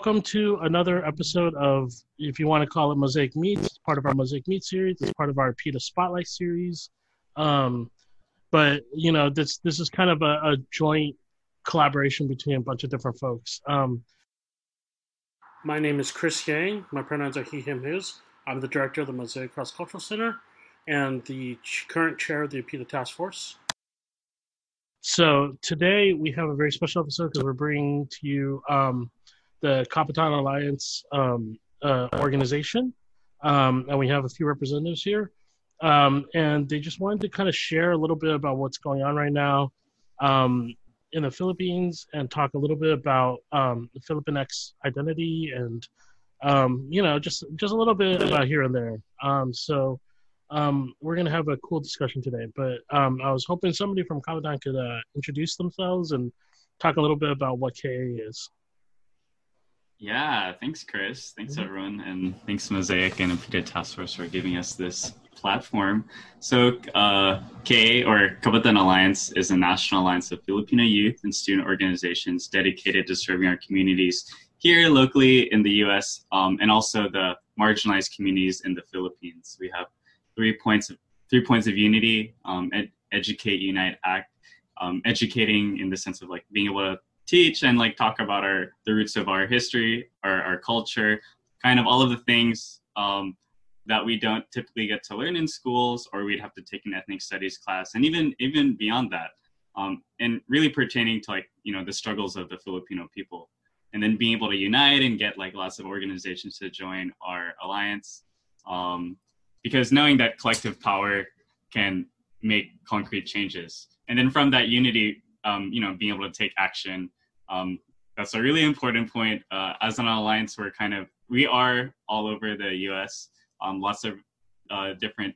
welcome to another episode of, if you want to call it Mosaic Meets, it's part of our Mosaic Meet series. It's part of our APIDA Spotlight series. Um, but you know, this this is kind of a, a joint collaboration between a bunch of different folks. Um, my name is Chris Yang. My pronouns are he, him, his. I'm the director of the Mosaic Cross Cultural Center and the ch- current chair of the APIDA Task Force. So today we have a very special episode because we're bringing to you um, the Kabataan Alliance um, uh, organization, um, and we have a few representatives here. Um, and they just wanted to kind of share a little bit about what's going on right now um, in the Philippines and talk a little bit about um, the Filipinx identity and you know just just a little bit about here and there. So um, we're gonna have a cool discussion today. But um, I was hoping somebody from Kabataan could uh, introduce themselves and talk a little bit about what KA is. Yeah, thanks, Chris. Thanks, everyone. And thanks, Mosaic and APIDA Task Force for giving us this platform. So, uh, KA, or Kabataan Alliance, is a national alliance of Filipino youth and student organizations dedicated to serving our communities here locally in the US um, and also the marginalized communities in the Philippines. We have three points of, three points of unity um, ed- educate, unite, act. Um, educating in the sense of like being able to teach and like talk about our the roots of our history our, our culture kind of all of the things um, that we don't typically get to learn in schools or we'd have to take an ethnic studies class and even even beyond that um, and really pertaining to like you know the struggles of the filipino people. And then being able to unite and get like lots of organizations to join our alliance um, because knowing that collective power can make concrete changes. And then from that unity um, you know being able to take action um, that's a really important point. Uh, as an alliance we're kind of we are all over the us um, lots of uh, different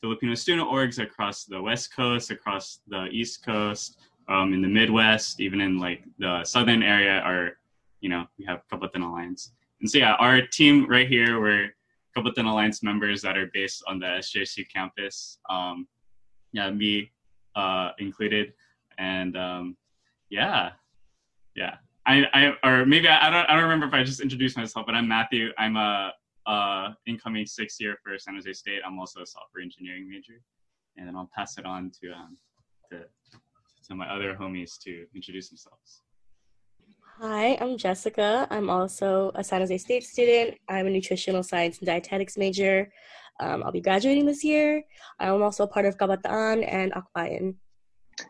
filipino student orgs across the west coast across the east coast um, in the midwest even in like the southern area are you know we have kabataan alliance. And so yeah our team right here we're kabataan alliance members that are based on the SJC campus. Um, yeah me uh, included. And um, yeah yeah I, I or maybe I, don't I don't remember if I just introduced myself, but I'm Matthew. I'm a, incoming sixth year for San Jose State. I'm also a software engineering major, and then I'll pass it on to um to, to my other homies to introduce themselves. Hi, I'm Jessica. I'm also a San Jose State student. I'm a nutritional science and dietetics major. Um, I'll be graduating this year. I'm also a part of Kabataan and Akbayan.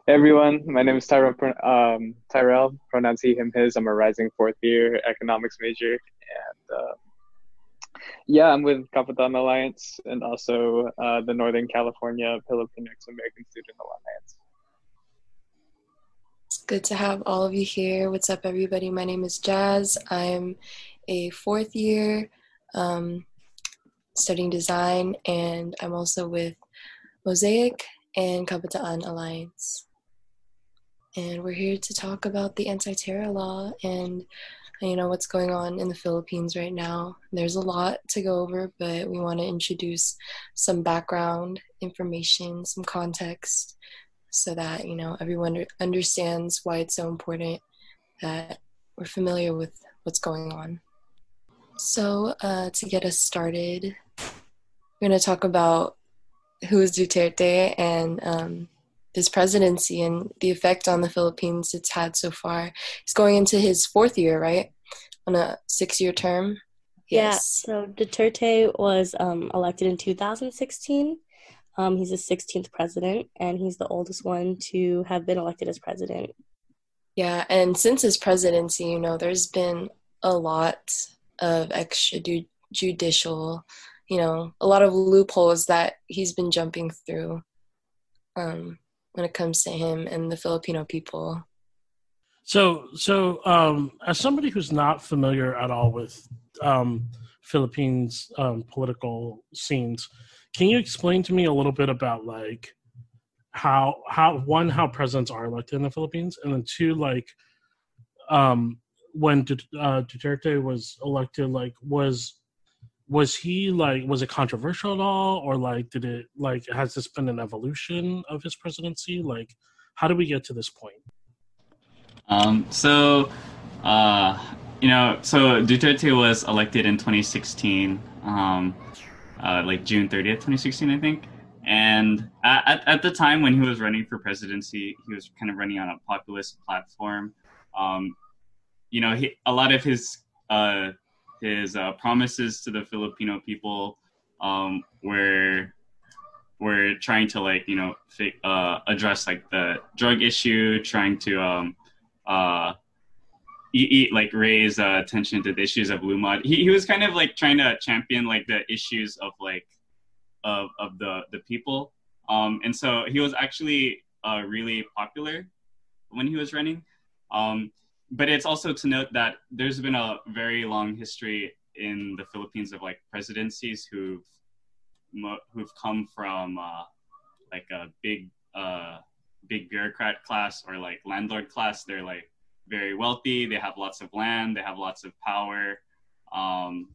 Everyone, my name is Tyrell, um, Tyrell, pronouns he, him, his. I'm a rising fourth year economics major. And uh, yeah, I'm with Kabataan Alliance and also uh, the Northern California Filipinx American Student Alliance. It's good to have all of you here. What's up, everybody? My name is Jazz. I'm a fourth year um, studying design, and I'm also with Mosaic and Kabataan Alliance. And we're here to talk about the anti terror law and you know what's going on in the Philippines right now. There's a lot to go over, but we want to introduce some background information, some context, so that you know everyone understands why it's so important that we're familiar with what's going on. So uh, to get us started, we're going to talk about who is Duterte and um, his presidency and the effect on the Philippines it's had so far. He's going into his fourth year, right? On a six year term. Yeah, so Duterte was um, elected in 2016. Um, he's the 16th president, and he's the oldest one to have been elected as president. Yeah, and since his presidency, you know, there's been a lot of extrajudicial, you know, a lot of loopholes that he's been jumping through um, when it comes to him and the Filipino people. So, so um, as somebody who's not familiar at all with um, Philippines um, political scenes, can you explain to me a little bit about like how how one how presidents are elected in the Philippines, and then two like um, when uh, Duterte was elected, like was was he like was it controversial at all, or like did it like has this been an evolution of his presidency? Like, how did we get to this point? Um, so, uh, you know, so Duterte was elected in 2016, um, uh, like June 30th, 2016, I think. And at, at the time when he was running for presidency, he was kind of running on a populist platform. Um, you know, he, a lot of his uh, his uh, promises to the Filipino people um, were were trying to like you know uh, address like the drug issue, trying to um, uh, eat, eat, like raise uh, attention to the issues of Lumad. He he was kind of like trying to champion like the issues of like of of the the people. Um, and so he was actually uh, really popular when he was running. Um, but it's also to note that there's been a very long history in the Philippines of like presidencies who've who've come from uh, like a big uh, big bureaucrat class or like landlord class. They're like very wealthy. They have lots of land. They have lots of power. Um,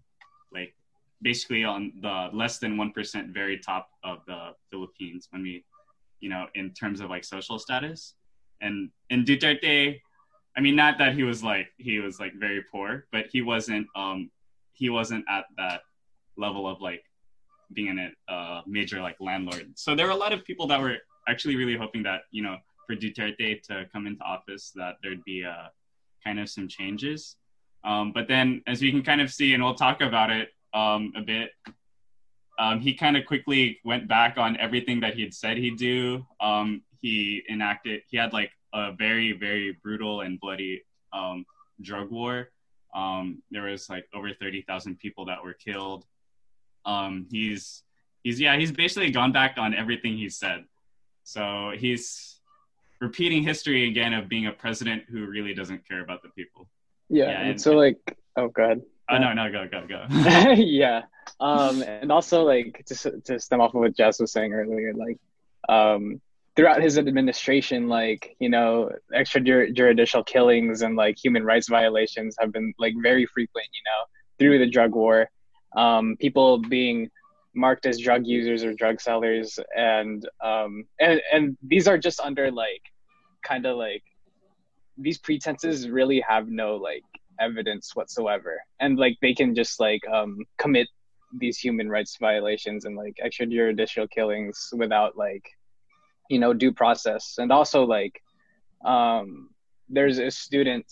like basically on the less than one percent, very top of the Philippines when we, you know, in terms of like social status. And in Duterte, I mean, not that he was like he was like very poor, but he wasn't um he wasn't at that level of like being a uh, major like landlord. So there were a lot of people that were actually really hoping that you know for Duterte to come into office that there'd be uh, kind of some changes. Um, but then, as we can kind of see, and we'll talk about it um, a bit, um, he kind of quickly went back on everything that he had said he'd do. Um, he enacted, he had like a very, very brutal and bloody um, drug war. Um, there was like over 30,000 people that were killed. Um, he's he's yeah he's basically gone back on everything he said. So he's repeating history again of being a president who really doesn't care about the people. Yeah, yeah and, and so like oh god. Oh no no go go go. yeah, um, and also like to to stem off of what Jess was saying earlier, like um, throughout his administration, like you know, extrajudicial killings and like human rights violations have been like very frequent. You know, through the drug war, um, people being marked as drug users or drug sellers and um and and these are just under like kind of like these pretenses really have no like evidence whatsoever and like they can just like um commit these human rights violations and like extrajudicial killings without like you know due process. And also like um there's a student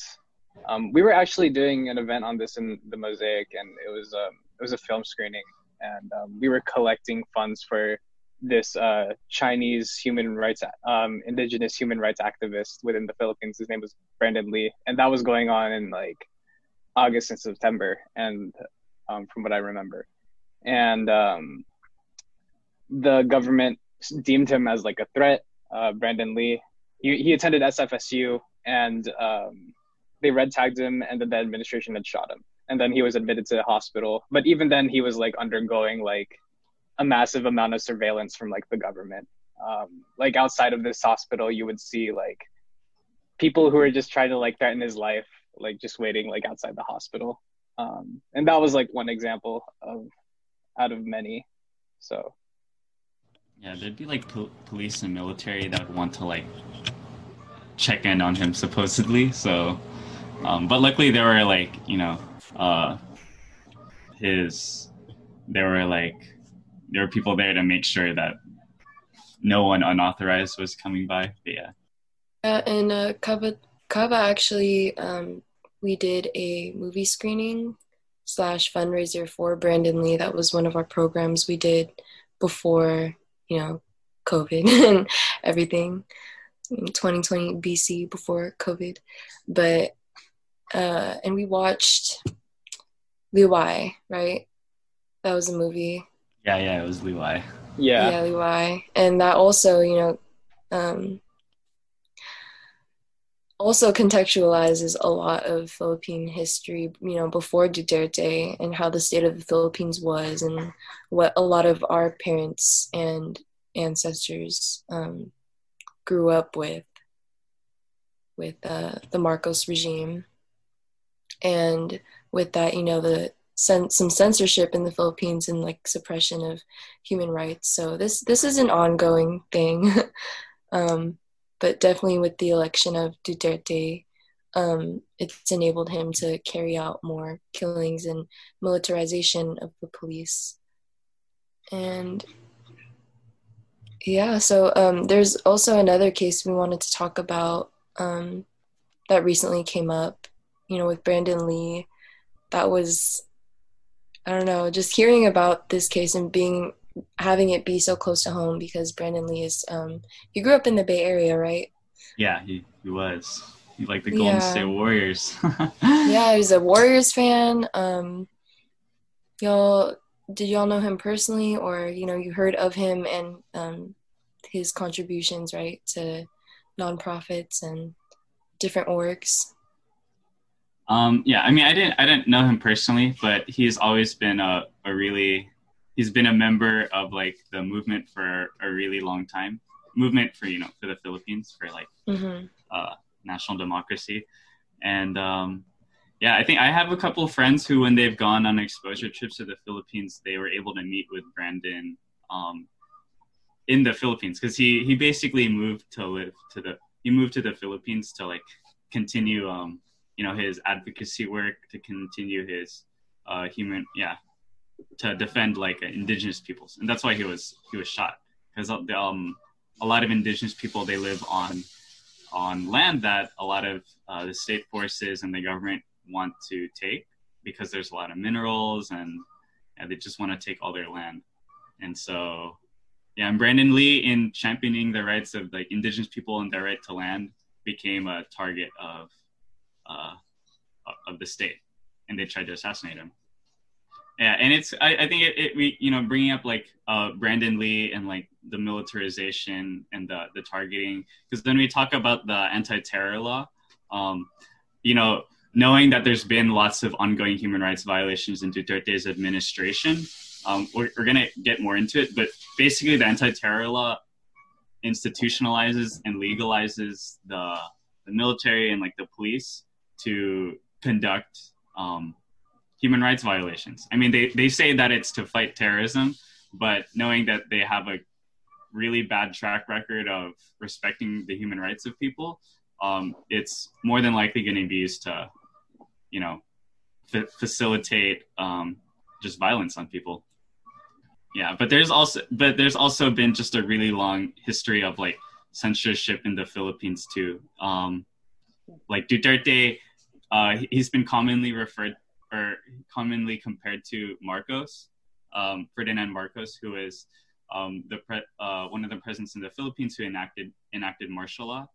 um we were actually doing an event on this in the mosaic and it was um it was a film screening, and um, we were collecting funds for this uh, Chinese human rights, um, indigenous human rights activist within the Philippines. His name was Brandon Lee, and that was going on in like August and September, and um, from what I remember, and um, the government deemed him as like a threat. Uh, Brandon Lee, he, he attended SFSU, and um, they red tagged him, and then the administration had shot him and then he was admitted to the hospital. But even then, he was like undergoing like a massive amount of surveillance from like the government. Um, like outside of this hospital, you would see like people who are just trying to like threaten his life, like just waiting like outside the hospital. Um, and that was like one example of out of many. So yeah, there'd be like po- police and military that would want to like check in on him supposedly. So, um, but luckily there were like you know uh, his there were like there were people there to make sure that no one unauthorized was coming by. But yeah. Yeah, and uh, Kava, Kava actually, um, we did a movie screening slash fundraiser for Brandon Lee. That was one of our programs we did before, you know, COVID and everything. 2020 BC before COVID, but uh, and we watched Liway, right? That was a movie. Yeah, yeah, it was Liway. Yeah. Yeah, Liway. And that also, you know, um, also contextualizes a lot of Philippine history, you know, before Duterte and how the state of the Philippines was and what a lot of our parents and ancestors um, grew up with, with uh, the Marcos regime. And with that, you know, the some censorship in the Philippines and like suppression of human rights. So this this is an ongoing thing, um, but definitely with the election of Duterte, um, it's enabled him to carry out more killings and militarization of the police. And yeah, so um, there's also another case we wanted to talk about um, that recently came up, you know, with Brandon Lee. That was, I don't know, just hearing about this case and being having it be so close to home because Brandon Lee is, um, he grew up in the Bay Area, right? Yeah, he, he was. He liked the Golden yeah. State Warriors. yeah, he was a Warriors fan. Um, y'all did y'all know him personally or you know you heard of him and um, his contributions right to nonprofits and different orgs um, yeah i mean i didn't i didn't know him personally but he's always been a, a really he's been a member of like the movement for a really long time movement for you know for the philippines for like mm-hmm. uh, national democracy and um, yeah, I think I have a couple of friends who, when they've gone on exposure trips to the Philippines, they were able to meet with Brandon um, in the Philippines because he he basically moved to live to the he moved to the Philippines to like continue um, you know his advocacy work to continue his uh, human yeah to defend like indigenous peoples and that's why he was he was shot because um, a lot of indigenous people they live on on land that a lot of uh, the state forces and the government want to take because there's a lot of minerals and yeah, they just want to take all their land. And so, yeah, and Brandon Lee, in championing the rights of like indigenous people and their right to land, became a target of uh, of the state, and they tried to assassinate him. Yeah, and it's I, I think it, it, we you know bringing up like uh, Brandon Lee and like the militarization and the the targeting because then we talk about the anti-terror law. Um, you know, knowing that there's been lots of ongoing human rights violations in Duterte's administration, um, we're, we're going to get more into it. But basically, the anti-terror law institutionalizes and legalizes the the military and like the police to conduct um, human rights violations. I mean, they they say that it's to fight terrorism, but knowing that they have a really bad track record of respecting the human rights of people, um, it's more than likely going to be used to you know f- facilitate um, just violence on people yeah but there's also but there's also been just a really long history of like censorship in the philippines too um, like duterte uh, he's been commonly referred or commonly compared to marcos um, ferdinand marcos who is um, the pre- uh, one of the presidents in the philippines who enacted enacted martial law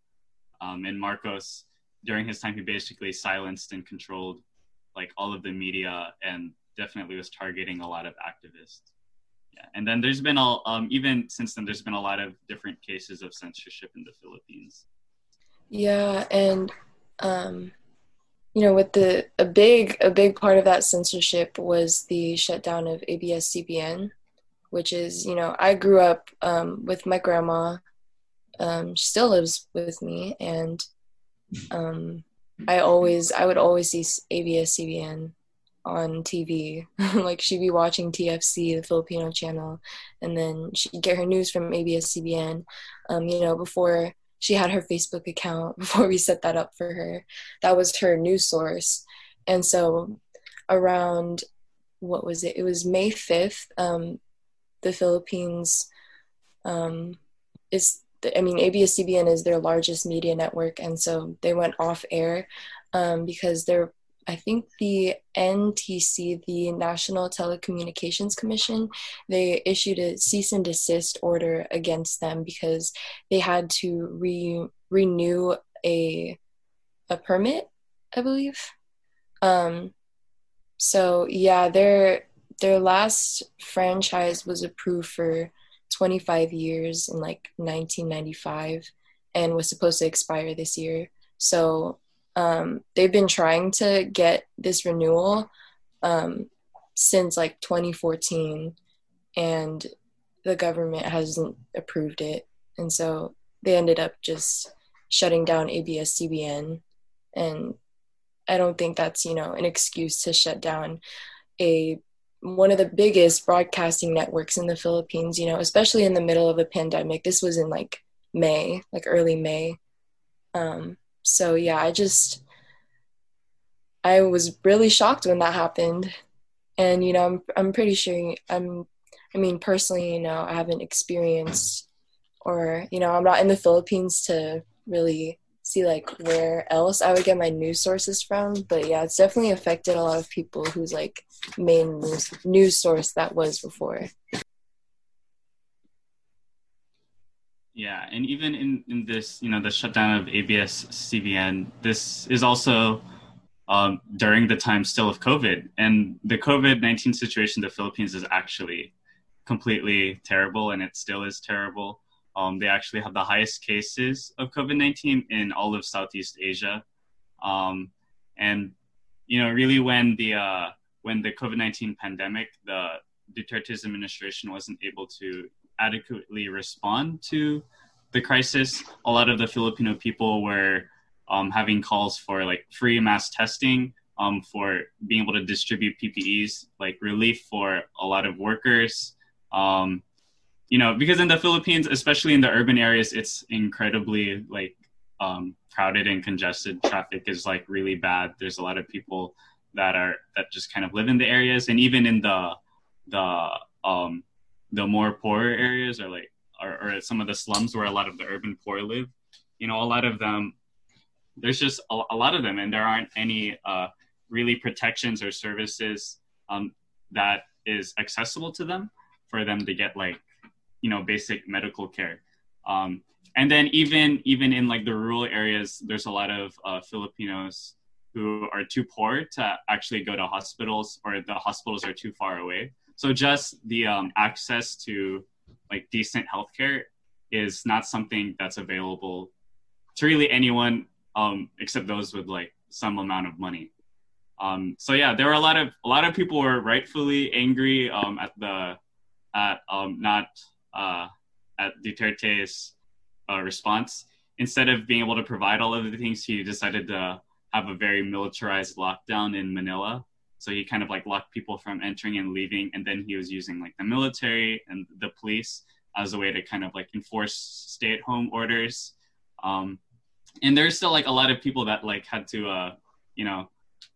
um, and marcos during his time, he basically silenced and controlled like all of the media and definitely was targeting a lot of activists. Yeah, and then there's been all um, even since then there's been a lot of different cases of censorship in the Philippines. Yeah, and um, you know, with the a big a big part of that censorship was the shutdown of ABS-CBN, which is you know I grew up um, with my grandma. Um, she still lives with me, and um, I always, I would always see ABS CBN on TV. like she'd be watching TFC, the Filipino channel, and then she'd get her news from ABS CBN. Um, you know, before she had her Facebook account, before we set that up for her, that was her news source. And so, around what was it? It was May fifth. Um, the Philippines um, is the, I mean, ABS-CBN is their largest media network, and so they went off air um, because they're. I think the NTC, the National Telecommunications Commission, they issued a cease and desist order against them because they had to re- renew a a permit, I believe. Um, so yeah, their their last franchise was approved for 25 years in like 1995 and was supposed to expire this year. So um, they've been trying to get this renewal um, since like 2014, and the government hasn't approved it. And so they ended up just shutting down ABS CBN. And I don't think that's, you know, an excuse to shut down a one of the biggest broadcasting networks in the Philippines, you know, especially in the middle of a pandemic. This was in like May, like early May. Um, so yeah, I just I was really shocked when that happened. And you know, I'm I'm pretty sure I'm I mean personally, you know, I haven't experienced or you know, I'm not in the Philippines to really see like where else I would get my news sources from. But yeah, it's definitely affected a lot of people whose like main news, news source that was before. Yeah, and even in, in this, you know, the shutdown of ABS CBN, this is also um, during the time still of COVID. And the COVID 19 situation in the Philippines is actually completely terrible, and it still is terrible. Um, they actually have the highest cases of COVID 19 in all of Southeast Asia. Um, and, you know, really when the, uh, when the COVID 19 pandemic, the Duterte's administration wasn't able to adequately respond to the crisis, a lot of the Filipino people were um, having calls for like free mass testing, um, for being able to distribute PPEs, like relief for a lot of workers. Um, you know, because in the Philippines, especially in the urban areas, it's incredibly like um, crowded and congested. Traffic is like really bad. There's a lot of people that are that just kind of live in the areas, and even in the the um, the more poorer areas or like or, some of the slums where a lot of the urban poor live. You know a lot of them there's just a, a lot of them and there aren't any uh, really protections or services um, that is accessible to them for them to get like you know basic medical care. Um, and then even even in like the rural areas there's a lot of uh, filipinos who are too poor to actually go to hospitals or the hospitals are too far away so just the um, access to like decent healthcare is not something that's available to really anyone um, except those with like some amount of money. Um, so yeah, there were a lot of a lot of people were rightfully angry um, at the at um, not uh, at Duterte's uh, response. Instead of being able to provide all of the things, he decided to have a very militarized lockdown in Manila so he kind of like locked people from entering and leaving, and then he was using like the military and the police as a way to kind of like enforce stay-at-home orders. Um, and there's still like a lot of people that like had to, uh, you know,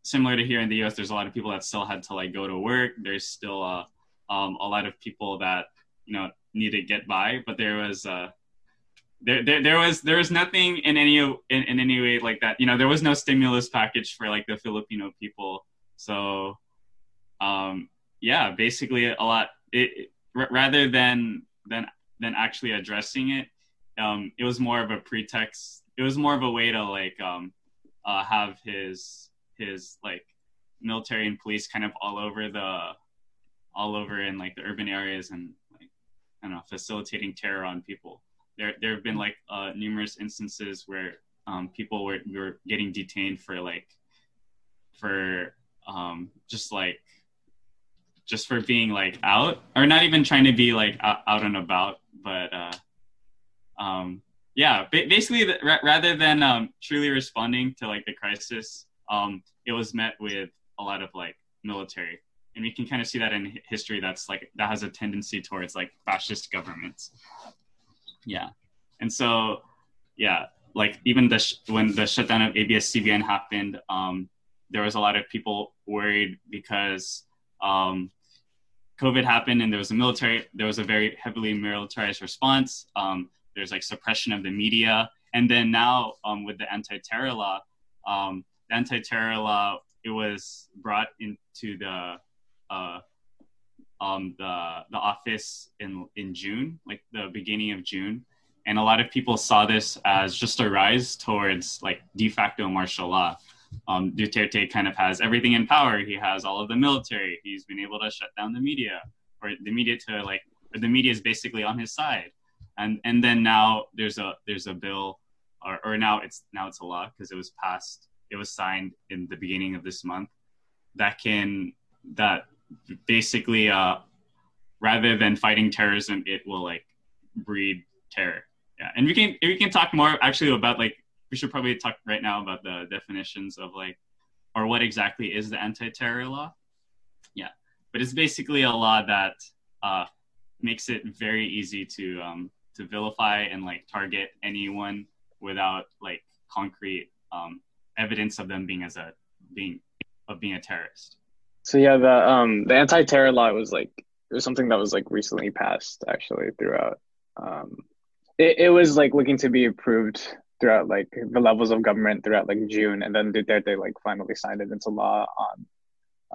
similar to here in the U.S. There's a lot of people that still had to like go to work. There's still uh, um, a lot of people that you know need to get by, but there was uh, there, there, there was there was nothing in any in, in any way like that. You know, there was no stimulus package for like the Filipino people so, um, yeah, basically a lot. It, it rather than than than actually addressing it, um, it was more of a pretext. It was more of a way to like um, uh, have his his like military and police kind of all over the all over in like the urban areas and like I don't know facilitating terror on people. There there have been like uh, numerous instances where um, people were were getting detained for like for um, just like just for being like out or not even trying to be like out, and about but uh, um, yeah basically rather than um, truly responding to like the crisis um, it was met with a lot of like military. And we can kind of see that in history that's like that has a tendency towards like fascist governments. Yeah. And so yeah like even the sh- when the shutdown of abs cbn happened um, there was a lot of people worried because um, COVID happened and there was a military, there was a very heavily militarized response. Um, there's like suppression of the media. And then now um, with the anti-terror law, um, the anti-terror law, it was brought into the, uh, um, the, the office in, in June, like the beginning of June. And a lot of people saw this as just a rise towards like de facto martial law um, Duterte kind of has everything in power. He has all of the military. He's been able to shut down the media, or the media to like, the media is basically on his side. And and then now there's a there's a bill, or, or now it's now it's a law because it was passed. It was signed in the beginning of this month. That can that basically uh, rather than fighting terrorism, it will like breed terror. Yeah, and we can we can talk more actually about like we should probably talk right now about the definitions of like or what exactly is the anti-terror law yeah but it's basically a law that uh, makes it very easy to um, to vilify and like target anyone without like concrete um, evidence of them being as a being of being a terrorist. So yeah, the um the anti-terror law was like it was something that was like recently passed actually throughout. Um, it, it was like looking to be approved throughout like the levels of government throughout like June, and then Duterte like finally signed it into law on,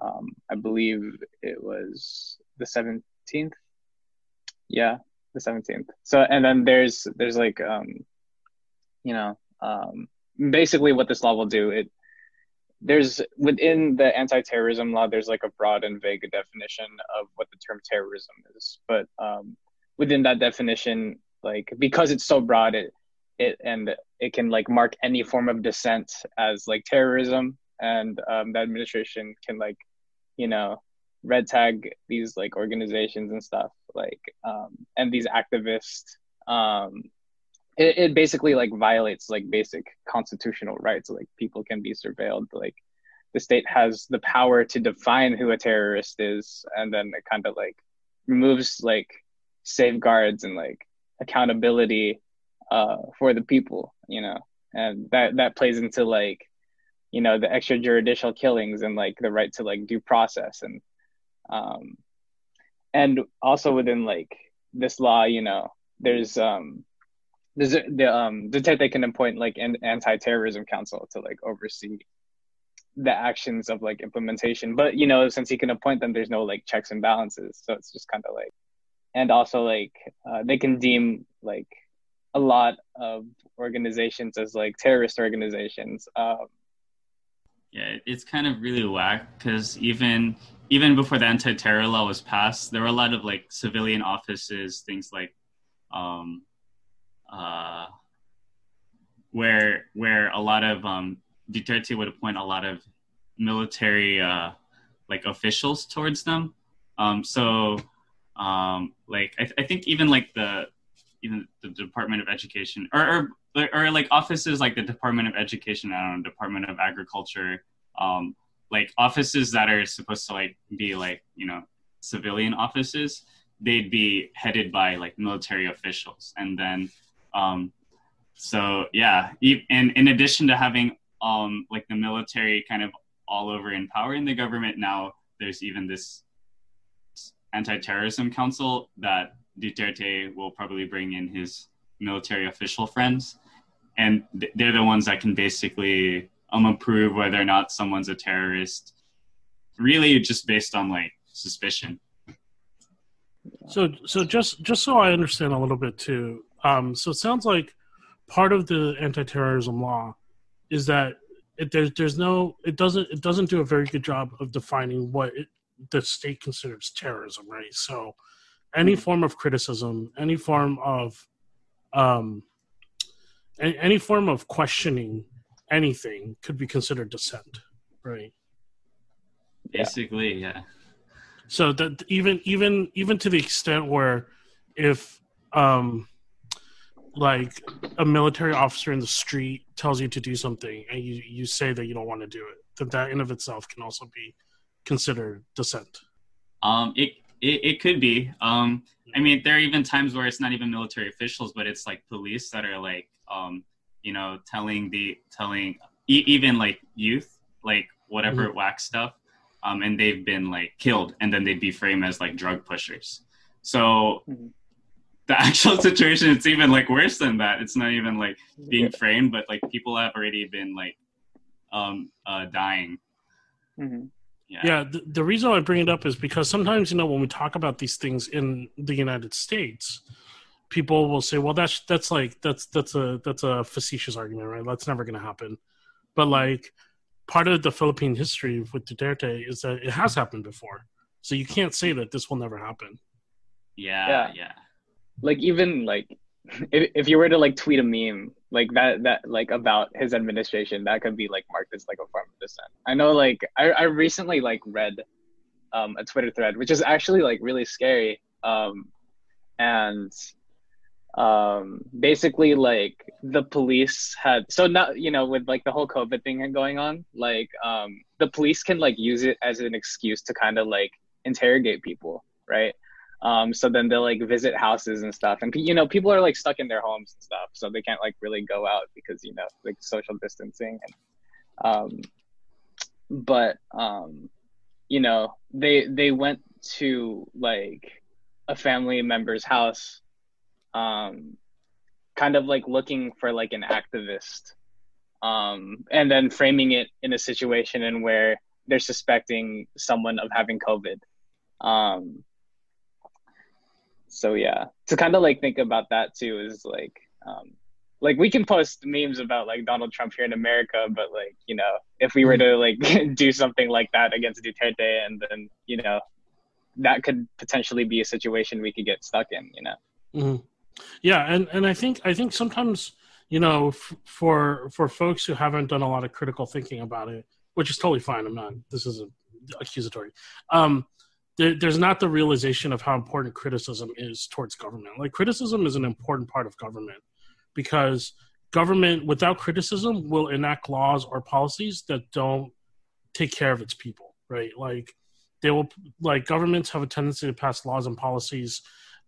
um, I believe it was the seventeenth. Yeah, the seventeenth. So and then there's there's like um, you know um, basically what this law will do it there's within the anti-terrorism law there's like a broad and vague definition of what the term terrorism is but um, within that definition like because it's so broad it it and it can like mark any form of dissent as like terrorism and um, the administration can like you know red tag these like organizations and stuff like um, and these activists um, it, it basically like violates like basic constitutional rights like people can be surveilled like the state has the power to define who a terrorist is and then it kind of like removes like safeguards and like accountability uh, for the people you know? And that that plays into like you know the extrajudicial killings and like the right to like due process and um and also within like this law you know there's um there's the, the um Duterte can appoint like an anti-terrorism council to like oversee the actions of like implementation. But you know since he can appoint them there's no like checks and balances. So it's just kind of like and also like uh, they can deem like a lot of organizations as like terrorist organizations um, yeah it's kind of really whack because even even before the anti-terror law was passed there were a lot of like civilian offices things like um, uh, where where a lot of um, Duterte would appoint a lot of military uh, like officials towards them. Um, so um, like I, th- I, think even like the even the Department of Education or, or or like offices like the Department of Education, I don't know, Department of Agriculture, um, like offices that are supposed to like be like you know civilian offices, they'd be headed by like military officials, and then um, so yeah, and in addition to having um, like the military kind of all over in power in the government, now there's even this anti-terrorism council that Duterte will probably bring in his military official friends, and th- they're the ones that can basically um approve whether or not someone's a terrorist. Really, just based on like suspicion. So, so just just so I understand a little bit too, um, so it sounds like part of the anti-terrorism law is that it, there's there's no it doesn't it doesn't do a very good job of defining what it, the state considers terrorism, right? So any form of criticism, any form of um, any, any form of questioning anything could be considered dissent, right? Basically, yeah. So that even even even to the extent where if um like a military officer in the street tells you to do something and you, you say that you don't want to do it, that that in of itself can also be considered dissent. Um, it, it, it could be. Um, I mean, there are even times where it's not even military officials, but it's like police that are like, um, you know, telling the telling e- even like youth like whatever mm-hmm. whack stuff, um, and they've been like killed, and then they'd be framed as like drug pushers. So mm-hmm the actual situation it's even like worse than that it's not even like being yeah. framed but like people have already been like um uh dying mm-hmm. Yeah, yeah the, the reason i bring it up is because sometimes you know when we talk about these things in the united states people will say well that's that's like that's that's a that's a facetious argument right? That's never going to happen. But like part of the philippine history with duterte is that it has happened before. So you can't say that this will never happen. Yeah yeah, yeah. Like even like if, if you were to like tweet a meme like that that like about his administration that could be like marked as like a form of dissent. I know like i, I recently like read um, a twitter thread which is actually like really scary um, and um, basically like the police had so now you know with like the whole covid thing going on like um, the police can like use it as an excuse to kind of like interrogate people right um, so then they'll like visit houses and stuff, and you know people are like stuck in their homes and stuff, so they can't like really go out because you know like social distancing and um, but um, you know, they they went to like a family member's house, um, kind of like looking for like an activist, um, and then framing it in a situation in where they're suspecting someone of having COVID. Um, so yeah, to kind of like think about that too is like, um, like we can post memes about like Donald Trump here in America, but like you know, if we were to like do something like that against Duterte, and then you know, that could potentially be a situation we could get stuck in. You know. Mm-hmm. Yeah, and and I think I think sometimes you know f- for for folks who haven't done a lot of critical thinking about it, which is totally fine. I'm not. This isn't accusatory. Um, there, there's not the realization of how important criticism is towards government. Like criticism is an important part of government because government without criticism will enact laws or policies that don't take care of its people. Right? Like they will like governments have a tendency to pass laws and policies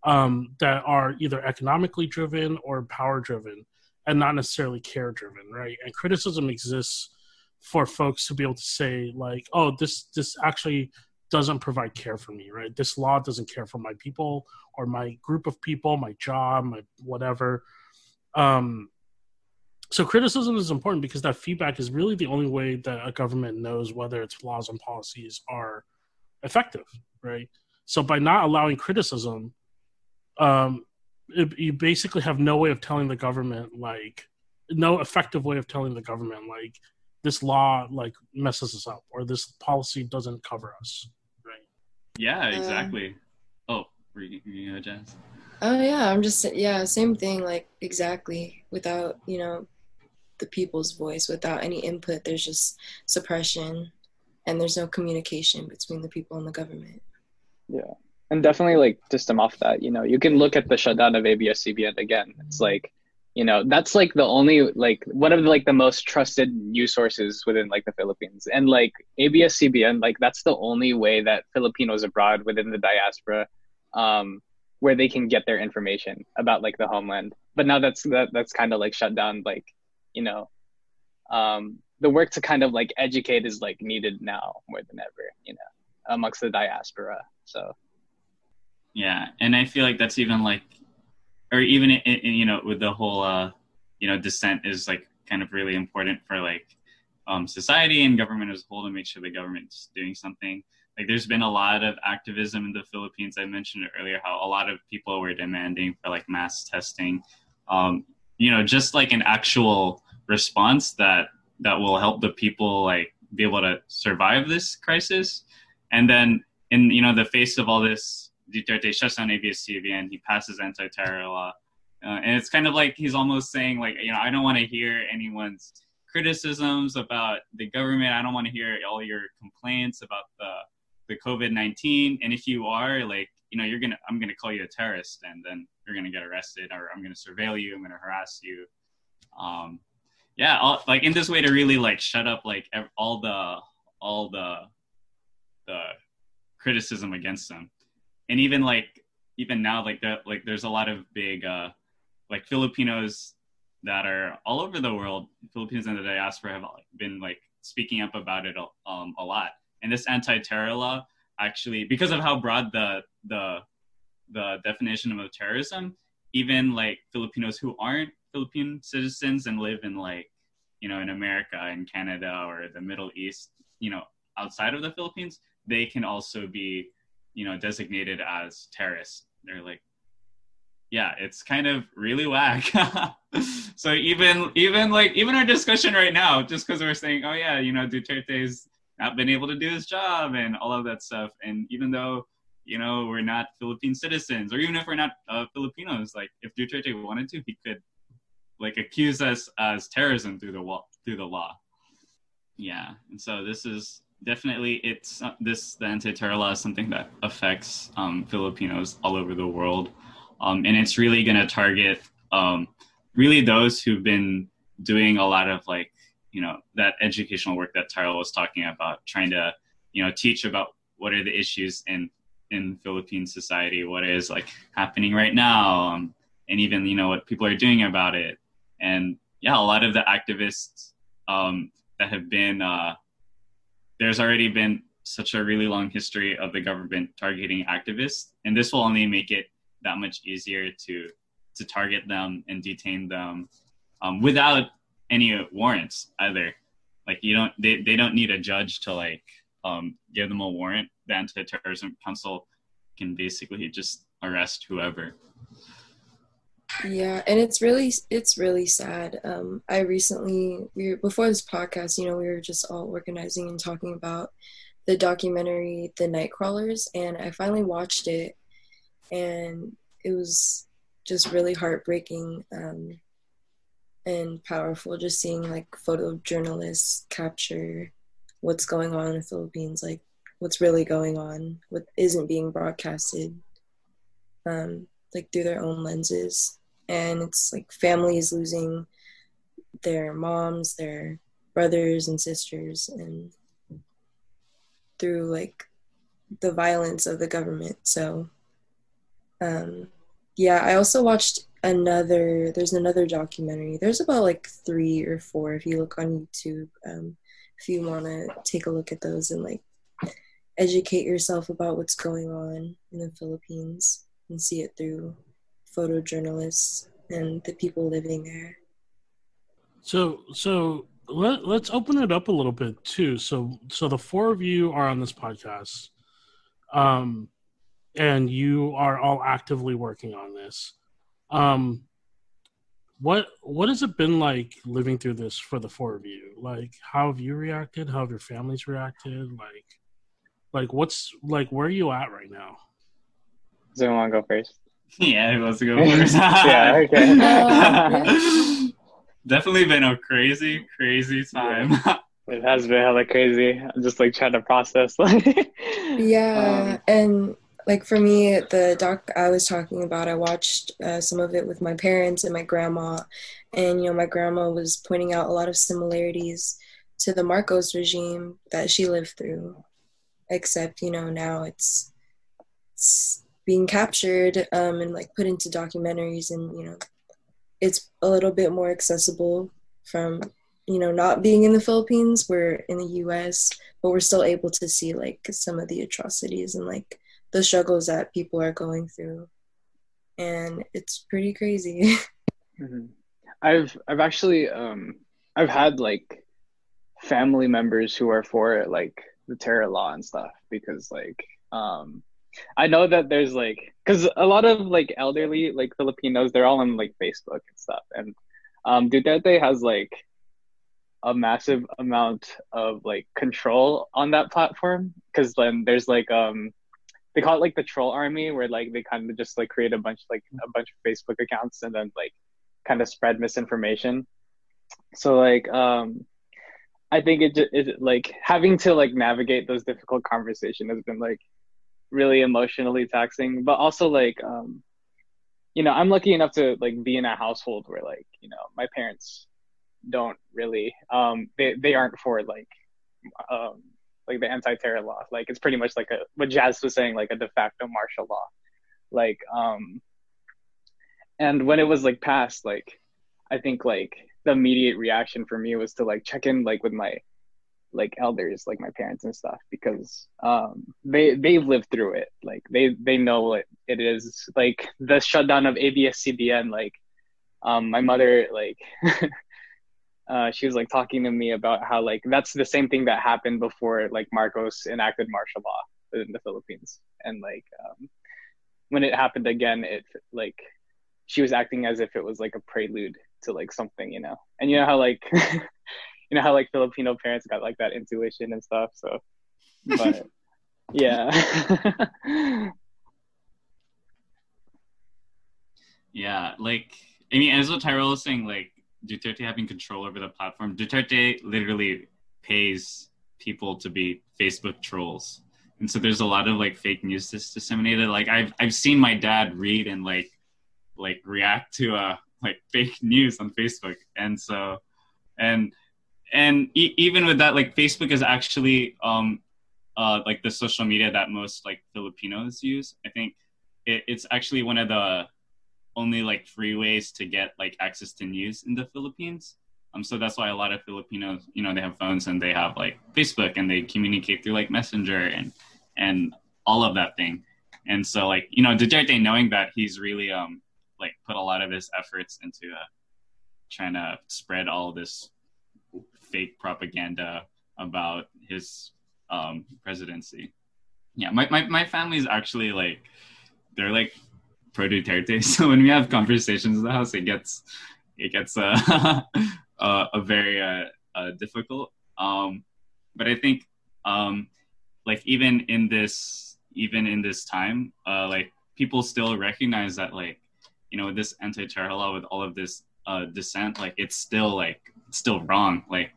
um, that are either economically driven or power driven and not necessarily care driven right and criticism exists for folks to be able to say like oh this this actually doesn't provide care for me right? This law doesn't care for my people or my group of people my job my whatever. Um so criticism is important because that feedback is really the only way that a government knows whether its laws and policies are effective right? So by not allowing criticism um it, you basically have no way of telling the government like no effective way of telling the government like this law like messes us up or this policy doesn't cover us yeah exactly. Um, oh were you, you know jazz? Oh yeah i'm just yeah same thing like exactly without you know the people's voice without any input there's just suppression and there's no communication between the people and the government. Yeah and definitely like to stem off that you know you can look at the shutdown of abs-cbn again it's like you know that's like the only like one of the, like the most trusted news sources within like the philippines. And like abs-cbn like that's the only way that filipinos abroad within the diaspora um where they can get their information about like the homeland. But now that's that that's kind of like shut down like you know um the work to kind of like educate is like needed now more than ever you know amongst the diaspora. So. Yeah. And i feel like that's even like or even in, in, you know with the whole uh you know dissent is like kind of really important for like um, society and government as a whole to make sure the government's doing something. Like there's been a lot of activism in the philippines. I mentioned earlier how a lot of people were demanding for like mass testing. Um, you know just like an actual response that that will help the people like be able to survive this crisis. And then in you know the face of all this Duterte shuts down ABS-CBN. He passes anti-terror law, uh, and it's kind of like he's almost saying like, you know, I don't want to hear anyone's criticisms about the government. I don't want to hear all your complaints about the the COVID nineteen. And if you are like, you know, you're gonna, I'm gonna call you a terrorist, and then you're gonna get arrested, or I'm gonna surveil you. I'm gonna harass you. Um, yeah, all, like in this way to really like shut up like all the all the the criticism against them and even like even now like that like there's a lot of big uh like filipinos that are all over the world filipinos in the diaspora have been like speaking up about it um, a lot. And this anti-terror law actually because of how broad the the the definition of terrorism even like filipinos who aren't philippine citizens and live in like you know in america and canada or the middle east you know outside of the philippines they can also be you know designated as terrorists. They're like yeah it's kind of really whack. So even even like even our discussion right now just because we're saying oh yeah you know duterte's not been able to do his job and all of that stuff. And even though you know we're not philippine citizens or even if we're not uh, filipinos like if duterte wanted to he could like accuse us as terrorism through the wall through the law. Yeah. And so this is definitely it's uh, this the anti-terror law is something that affects um, Filipinos all over the world, um, and it's really going to target um, really those who've been doing a lot of like you know that educational work that Tyrell was talking about, trying to you know teach about what are the issues in in Philippine society, what is like happening right now, um, and even you know what people are doing about it, and yeah, a lot of the activists um, that have been uh, there's already been such a really long history of the government targeting activists, and this will only make it that much easier to to target them and detain them um, without any warrants either. Like you don't, they, they don't need a judge to like um, give them a warrant. The Anti-Terrorism Council can basically just arrest whoever. Yeah, and it's really it's really sad. Um, I recently we were, before this podcast, you know, we were just all organizing and talking about the documentary The Nightcrawlers, and I finally watched it, and it was just really heartbreaking um, and powerful. Just seeing like photojournalists capture what's going on in the Philippines, like what's really going on, what isn't being broadcasted, um, like through their own lenses and it's like families losing their moms, their brothers and sisters, and through like the violence of the government. So, um, yeah, I also watched another. There's another documentary. There's about like three or four if you look on YouTube. Um, if you want to take a look at those and like educate yourself about what's going on in the Philippines and see it through photojournalists and the people living there. So, so let, let's open it up a little bit too. So, so the four of you are on this podcast, um, and you are all actively working on this. Um, what what has it been like living through this for the four of you? Like, how have you reacted? How have your families reacted? Like, like what's like where are you at right now? Does anyone want to go first? Yeah, who wants to go first? yeah, okay. Definitely been a crazy, crazy time. it has been hella crazy. I'm just like trying to process. yeah, um, and like for me, the doc I was talking about, I watched uh, some of it with my parents and my grandma, and you know, my grandma was pointing out a lot of similarities to the Marcos regime that she lived through, except you know now it's, it's being captured um, and like put into documentaries and you know it's a little bit more accessible from you know not being in the philippines we're in the us but we're still able to see like some of the atrocities and like the struggles that people are going through and it's pretty crazy mm-hmm. i've i've actually um i've had like family members who are for like the terror law and stuff because like um I know that there's like because a lot of like elderly like Filipinos they're all on like Facebook and stuff, and um, Duterte has like a massive amount of like control on that platform because then there's like um they call it like the troll army where like they kind of just like create a bunch like a bunch of Facebook accounts and then like kind of spread misinformation. So like um I think it it, like having to like navigate those difficult conversations has been like really emotionally taxing but also like um you know i'm lucky enough to like be in a household where like you know my parents don't really um they they aren't for like um like the anti-terror law. Like it's pretty much like a what jazz was saying like a de facto martial law. Like um and when it was like passed like i think like the immediate reaction for me was to like check in like with my like elders like my parents and stuff because um they they've lived through it. Like they they know what it is. Like the shutdown of abs-cbn like um my mother like uh she was like talking to me about how like that's the same thing that happened before like marcos enacted martial law in the philippines. And like um when it happened again it like she was acting as if it was like a prelude to like something you know? And you know how like you know how like Filipino parents got like that intuition and stuff. So, but yeah. yeah, like I mean, as what Tyrell was saying, like Duterte having control over the platform, Duterte literally pays people to be Facebook trolls. And so there's a lot of like fake news that's disseminated. Like I've I've seen my dad read and like like react to uh like fake news on Facebook. And so and and e- even with that, like Facebook is actually um, uh, like the social media that most like Filipinos use. I think it, it's actually one of the only like free ways to get like access to news in the Philippines. Um, so that's why a lot of Filipinos, you know, they have phones and they have like Facebook and they communicate through like Messenger and and all of that thing. And so like you know, Duterte knowing that he's really um like put a lot of his efforts into uh, trying to spread all this fake propaganda about his um, presidency. Yeah, my, my, my family is actually like they're like pro Duterte. So when we have conversations in the house, it gets it gets uh, uh, a very uh, uh, difficult. Um, but I think um, like even in this even in this time, uh, like people still recognize that like you know this anti-terror law with all of this uh, dissent, like it's still like still wrong. Like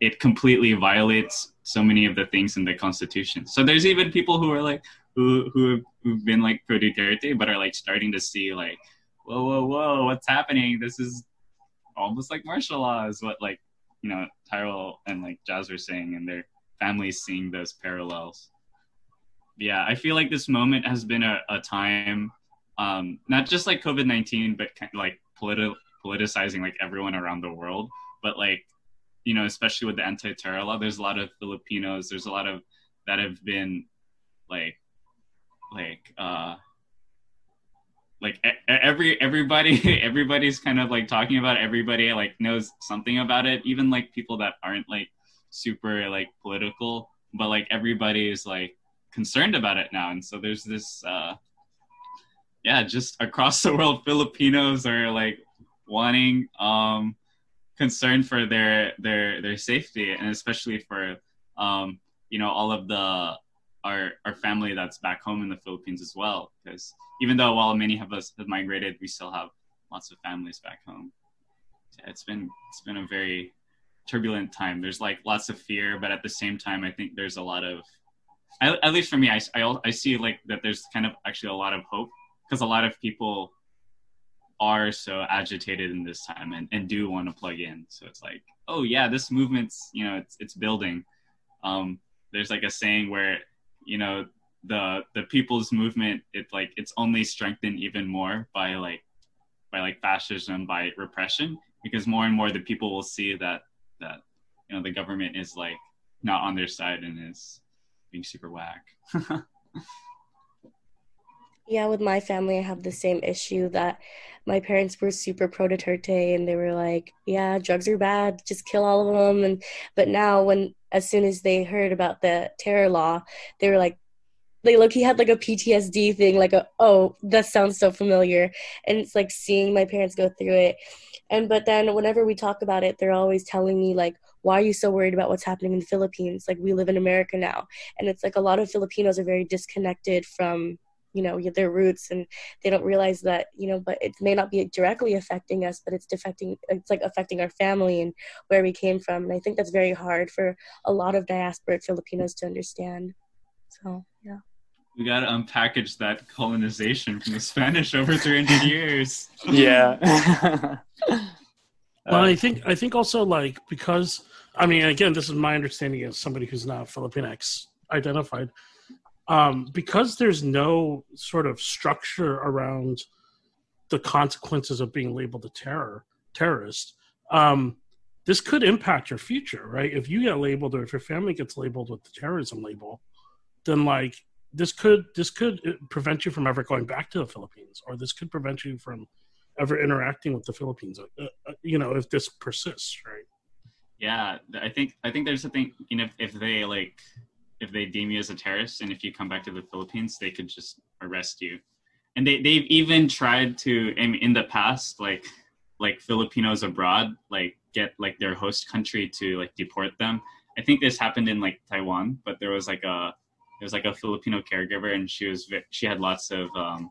it completely violates so many of the things in the constitution. So there's even people who are like who who who've been like pro Duterte, but are like starting to see like, whoa, whoa, whoa, what's happening? This is almost like martial law is what like you know Tyrell and like Jazz were saying, and their families seeing those parallels. Yeah, I feel like this moment has been a, a time, um, not just like COVID nineteen, but kind of like politi- politicizing like everyone around the world. But like, you know, especially with the anti-terror law, there's a lot of Filipinos. There's a lot of that have been like, like, uh, like every everybody everybody's kind of like talking about it. everybody like knows something about it even like people that aren't like super like political but like everybody is like concerned about it now and so there's this uh yeah just across the world filipinos are like wanting um concern for their their their safety and especially for um you know all of the our our family that's back home in the Philippines as well. Because even though while many of us have migrated we still have lots of families back home. Yeah, it's been it's been a very turbulent time. There's like lots of fear but at the same time I think there's a lot of at least for me I, I, I see like that there's kind of actually a lot of hope because a lot of people are so agitated in this time and, and do want to plug in. So it's like oh yeah this movement's you know it's it's building. Um there's like a saying where you know the the people's movement it like it's only strengthened even more by like by like fascism by repression because more and more the people will see that that you know the government is like not on their side and is being super whack Yeah, with my family, I have the same issue that my parents were super pro Duterte and they were like, yeah, drugs are bad, just kill all of them. And but now, when as soon as they heard about the terror law, they were like, they look he had like a PTSD thing, like a oh that sounds so familiar, and it's like seeing my parents go through it, and but then whenever we talk about it, they're always telling me like why are you so worried about what's happening in the Philippines? Like we live in America now, and it's like a lot of Filipinos are very disconnected from you know their roots and they don't realize that you know but it may not be directly affecting us but it's affecting it's like affecting our family and where we came from. And i think that's very hard for a lot of diasporic filipinos to understand. So yeah. We got to unpackage that colonization from the spanish over 300 years. Yeah. Well i think i think also like because i mean again this is my understanding as somebody who's not filipinx identified um, because there's no sort of structure around the consequences of being labeled a terror terrorist um, this could impact your future right? If you get labeled or if your family gets labeled with the terrorism label then like this could this could uh, prevent you from ever going back to the philippines or this could prevent you from ever interacting with the philippines uh, uh, you know if this persists right? Yeah i think i think there's a thing you know if, if they like if they deem you as a terrorist and if you come back to the Philippines, they could just arrest you. And they, they've even tried to in, in the past, like like Filipinos abroad, like get like their host country to like deport them. I think this happened in like Taiwan, but there was like a there was like a Filipino caregiver, and she was she had lots of um,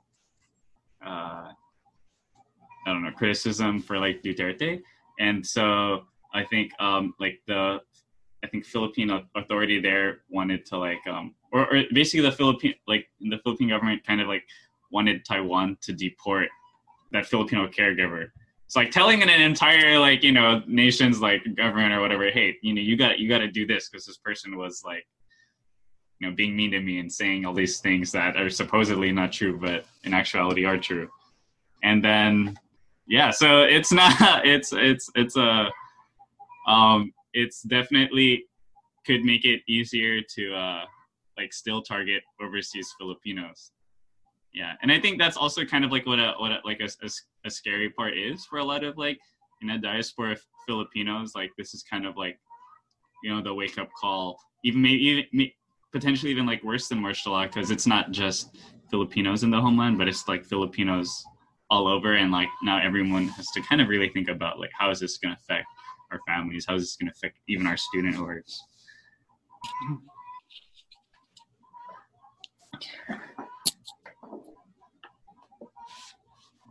uh, I don't know criticism for like Duterte, and so I think um, like the I think Philippine authority there wanted to like um or, or basically the Philippine like the Philippine government kind of like wanted Taiwan to deport that Filipino caregiver. It's like telling an entire like you know nation's like government or whatever, hey, you know you got you got to do this because this person was like you know being mean to me and saying all these things that are supposedly not true but in actuality are true. And then yeah, so it's not it's it's it's a um, it's definitely could make it easier to uh, like still target overseas Filipinos. Yeah, and I think that's also kind of like what a what a, like a, a, a scary part is for a lot of like you know diaspora Filipinos. Like this is kind of like you know the wake up call, even maybe even, potentially even like worse than martial law because it's not just Filipinos in the homeland, but it's like Filipinos all over, and like now everyone has to kind of really think about like how is this going to affect our families? How is this going to affect even our student orders?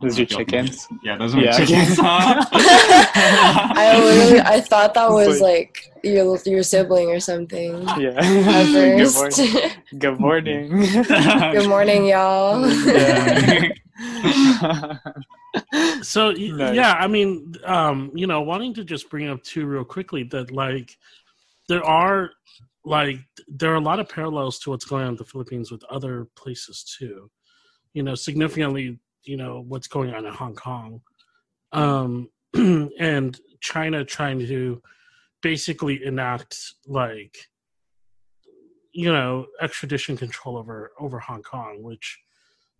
Those are chickens. Yeah, those are Yeah. chickens. I literally, I thought that was like- like your your sibling or something. Yeah. At Good morning. Good morning. Good morning, y'all. Yeah. So Nice. yeah, I mean, um, you know, wanting to just bring up too real quickly that like there are like there are a lot of parallels to what's going on in the Philippines with other places too. You know, significantly, you know, what's going on in Hong Kong. Um and China trying to basically enact like you know, extradition control over over Hong Kong, which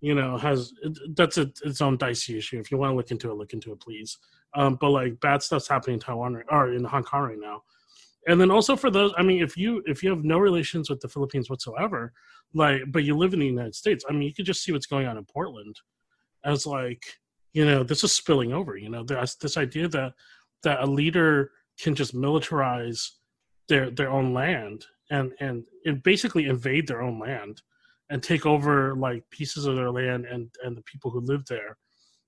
you know has that's a, its own dicey issue. If you want to look into it look into it please. Um but like bad stuff's happening in taiwan right, or in hong kong right now. And then also for those i mean if you if you have no relations with the philippines whatsoever like but you live in the united states i mean you could just see what's going on in portland as like you know this is spilling over you know? There's this idea that that a leader can just militarize their their own land and and, and basically invade their own land and take over like pieces of their land and and the people who live there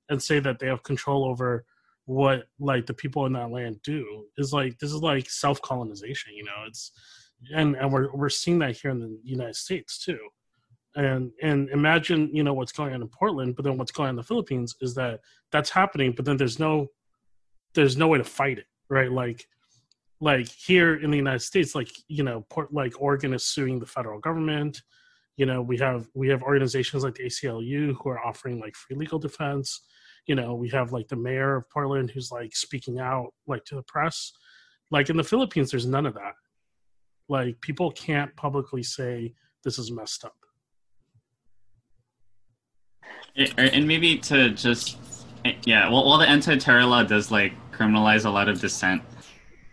and say that they have control over what like the people in that land do is like this is like self colonization you know? It's and and we're we're seeing that here in the United States too. And and imagine you know what's going on in Portland but then what's going on in the Philippines is that that's happening but then there's no there's no way to fight it right? Like like here in the United States like you know port like Oregon is suing the federal government you know we have we have organizations like the aclu who are offering like free legal defense. You know we have like the mayor of portland who's like speaking out like to the press. Like in the philippines there's none of that. Like people can't publicly say this is messed up. And maybe to just yeah well while the anti-terror law does like criminalize a lot of dissent.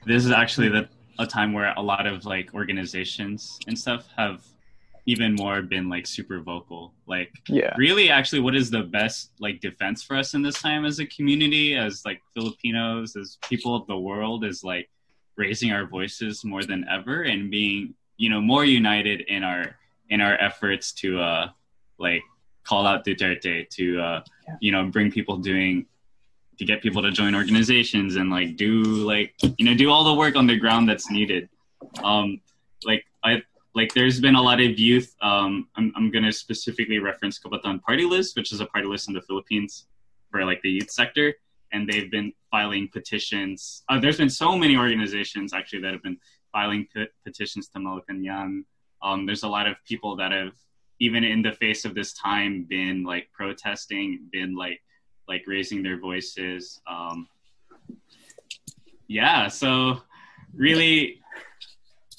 This is actually the a time where a lot of like organizations and stuff have even more been like super vocal like yeah. really actually what is the best like defense for us in this time as a community as like filipinos as people of the world is like raising our voices more than ever and being you know more united in our in our efforts to uh like call out duterte to uh Yeah. you know bring people doing to get people to join organizations and like do like you know do all the work on the ground that's needed um like like there's been a lot of youth um i'm, I'm going to specifically reference kabataan party list which is a party list in the philippines for like the youth sector. And they've been filing petitions uh, there's been so many organizations actually that have been filing pe- petitions to malacanang. Um there's a lot of people that have even in the face of this time been like protesting been like like raising their voices. Um yeah so really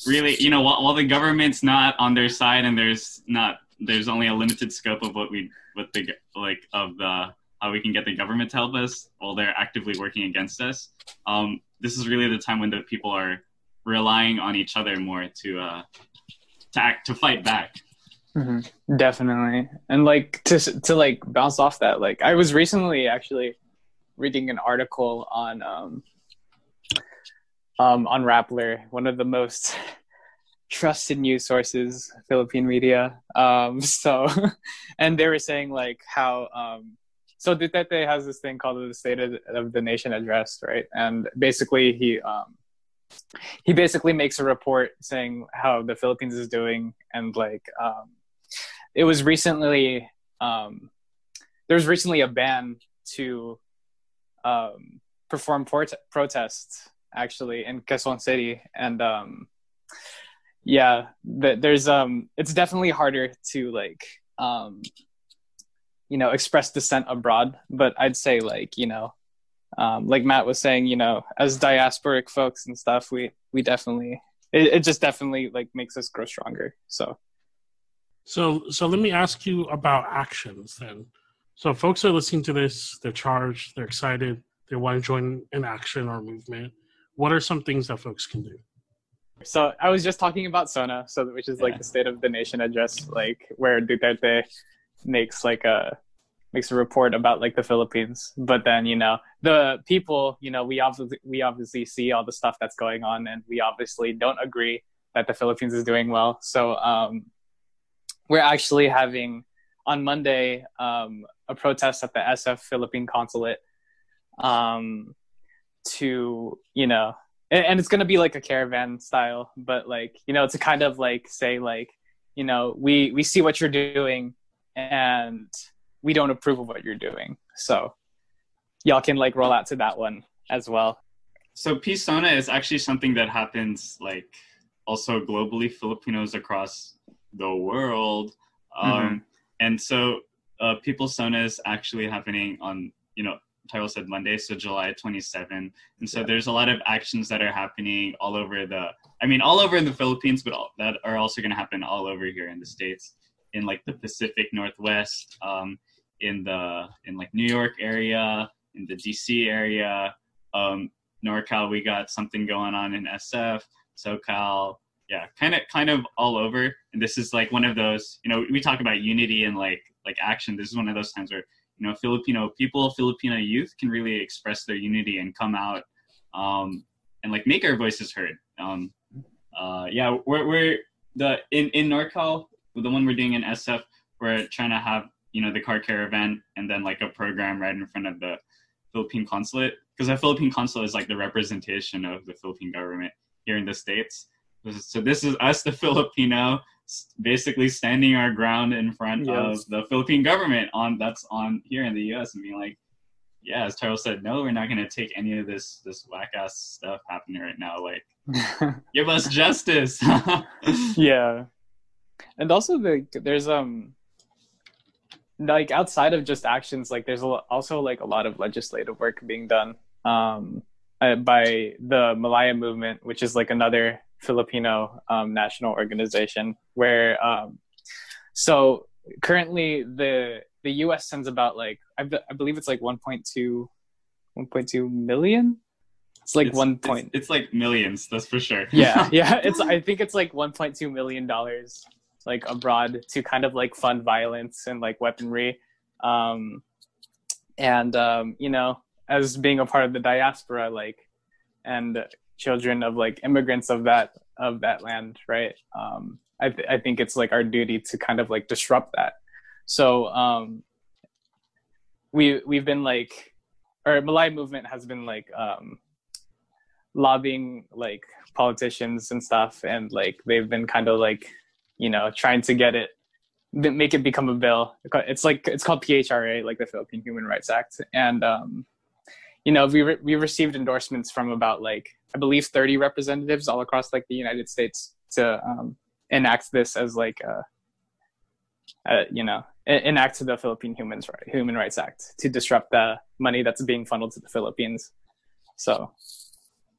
really you know while, while the government's not on their side and there's not there's only a limited scope of what we what the like of the how we can get the government to help us while they're actively working against us um this is really the time when the people are relying on each other more to uh to act to fight back hmm Definitely. And like to to like bounce off that, like I was recently actually reading an article on um um on Rappler, one of the most trusted news sources, Philippine media. Um so and they were saying like how um so Duterte has this thing called the State of, the Nation Address, right? And basically he um he basically makes a report saying how the Philippines is doing and like um it was recently um, there was recently a ban to um, perform port- protests actually in Quezon City, and um, yeah, th- there's um, it's definitely harder to like um, you know express dissent abroad, but I'd say like you know um, like Matt was saying, you know, as diasporic folks and stuff, we we definitely it, it just definitely like makes us grow stronger. So, so so let me ask you about actions then. So folks are listening to this, they're charged, they're excited, they want to join an action or movement. What are some things that folks can do? So I was just talking about SONA, so which is like the State of the Nation address, like where Duterte makes like a makes a report about like the Philippines. But then you know the people, you know, we obviously we obviously see all the stuff that's going on, and we obviously don't agree that the Philippines is doing well. So um, we're actually having on Monday um, a protest at the SF Philippine consulate um, to you know and, and it's going to be like a caravan style but like you know it's a kind of like say like you know we we see what you're doing and we don't approve of what you're doing. So y'all can like roll out to that one as well. So PSONA is actually something that happens like also globally filipinos across the world. Um, mm-hmm. and so uh, people sona is actually happening on you know Tyrell said Monday, so July 27. And so yeah. there's a lot of actions that are happening all over the, I mean, all over in the Philippines, but all, that are also going to happen all over here in the States, in like the Pacific Northwest, um, in the, in like New York area, in the DC area, um, NorCal, we got something going on in SF, SoCal, yeah, kind of, kind of all over. And this is like one of those, you know, we talk about unity and like, like action. This is one of those times where you know filipino people filipino youth can really express their unity and come out um, and like make our voices heard. Um, uh, yeah we're, we're the in in norcal the one we're doing in sf we're trying to have you know the car care event and then like a program right in front of the philippine consulate because the philippine consulate is like the representation of the philippine government here in the states. So this is us the filipino basically standing our ground in front yes. of the Philippine government on that's on here in the U.S. and being like, yeah, as Tyrell said, no, we're not going to take any of this this whack ass stuff happening right now. Like, give us justice. yeah, and also the there's um like outside of just actions, like there's also like a lot of legislative work being done um uh, by the Malaya movement, which is like another Filipino um, national organization where um, so currently the the US sends about like I, I believe it's like 1.2 1.2 million? It's like it's, one point it's, it's, like millions that's for sure. Yeah yeah it's i think it's like 1.2 million dollars like abroad to kind of like fund violence and like weaponry. Um and um you know as being a part of the diaspora like and children of like immigrants of that of that land right? Um i th- i think it's like our duty to kind of like disrupt that. So um we we've been like our malaya movement has been like um lobbying like politicians and stuff and like they've been kind of like you know trying to get it make it become a bill. It's like it's called phra like the philippine human rights act. And um you know we re- we received endorsements from about like I believe 30 representatives all across like the United States to um, enact this as like a, a you know enact the Philippine Human Human Rights Act to disrupt the money that's being funneled to the Philippines. So,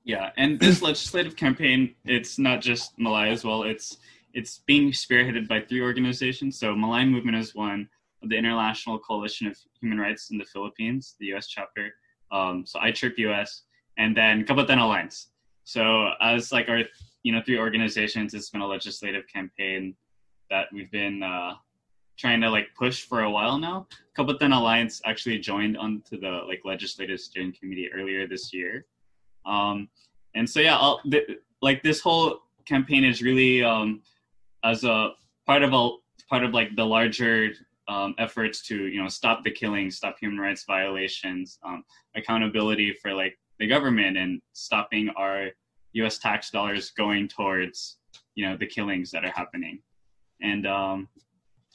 yeah, and this legislative campaign it's not just Malaya as well. It's it's being spearheaded by three organizations. So Malaya Movement is one, of the International Coalition of Human Rights in the Philippines, the U.S. chapter. Um, so ICHRP US, and then Kabataan Alliance. So as like our you know three organizations, it's been a legislative campaign that we've been uh, trying to like push for a while now. Kabataan Alliance actually joined onto the like legislative steering committee earlier this year, um, and so yeah, th- like this whole campaign is really um, as a part of a part of like the larger um, efforts to you know stop the killing, stop human rights violations, um, accountability for like the government, and stopping our U.S. tax dollars going towards you know the killings that are happening. And um,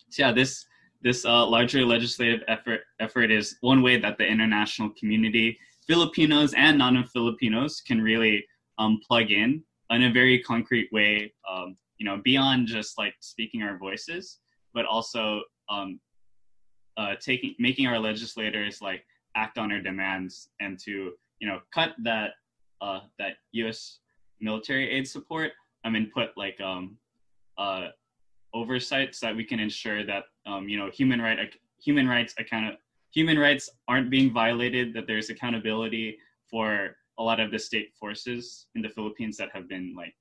so yeah, this this uh, larger legislative effort effort is one way that the international community, Filipinos and non-Filipinos, can really um, plug in in a very concrete way. Um, you know, beyond just like speaking our voices, but also um, uh, taking making our legislators like act on our demands and to you know cut that uh, that U.S. military aid support I mean put like um, uh, oversight so that we can ensure that um, you know human right human rights account human rights aren't being violated that there's accountability for a lot of the state forces in the Philippines that have been like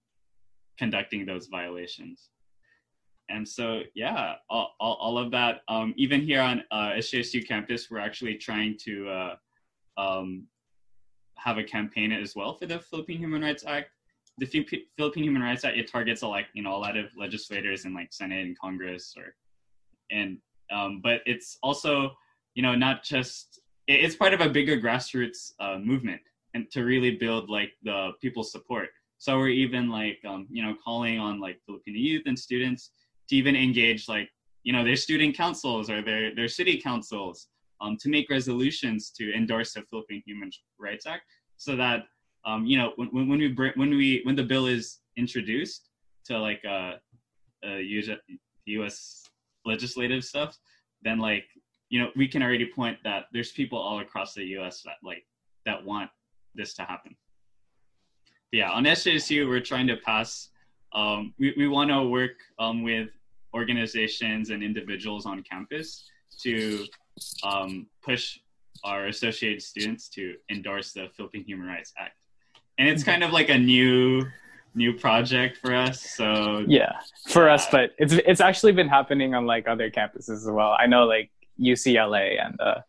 conducting those violations and so yeah all, all, all of that. Um, even here on uh, sjsu campus we're actually trying to uh, um, have a campaign as well for the philippine human rights act. The philippine human rights act it targets a like you know a lot of legislators in like senate and congress or and um, but it's also you know not just it's part of a bigger grassroots uh, movement and to really build like the people's support. So we're even like um, you know calling on like filipino youth and students to even engage like you know their student councils or their their city councils um, to make resolutions to endorse the Philippine Human Rights Act, so that um, you know when, when we bring, when we when the bill is introduced to like uh, uh U.S. legislative stuff, then like you know we can already point that there's people all across the U.S. that like that want this to happen. But yeah, on SJSU we're trying to pass um, we, we want to work um, with organizations and individuals on campus to um, push our associated students to endorse the Philippine Human Rights Act. And it's kind of like a new new project for us. So yeah, for yeah. us, but it's it's actually been happening on like other campuses as well. I know like UCLA and uh,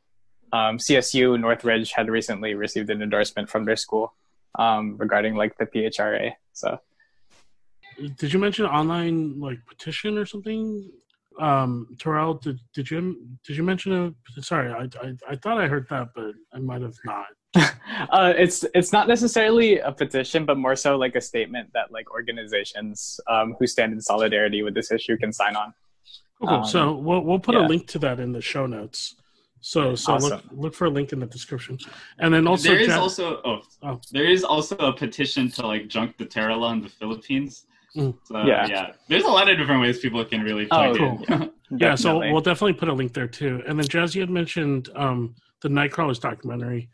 um, CSU Northridge had recently received an endorsement from their school um, regarding like the PHRA. So did you mention online like petition or something? Um, Tyrell, did did you did you mention a? Sorry, I, I I thought I heard that, but I might have not. uh, it's it's not necessarily a petition, but more so like a statement that like organizations um, who stand in solidarity with this issue can sign on. Cool. Um, so we'll we'll put yeah. a link to that in the show notes. So so awesome. look look for a link in the description, and then also there is also oh, oh, there is also a petition to like junk the terror in the Philippines. Mm. So, yeah. yeah, there's a lot of different ways people can really play oh, cool. yeah. yeah, so we'll definitely put a link there too. And then Jazz, you had mentioned um, the Nightcrawlers documentary.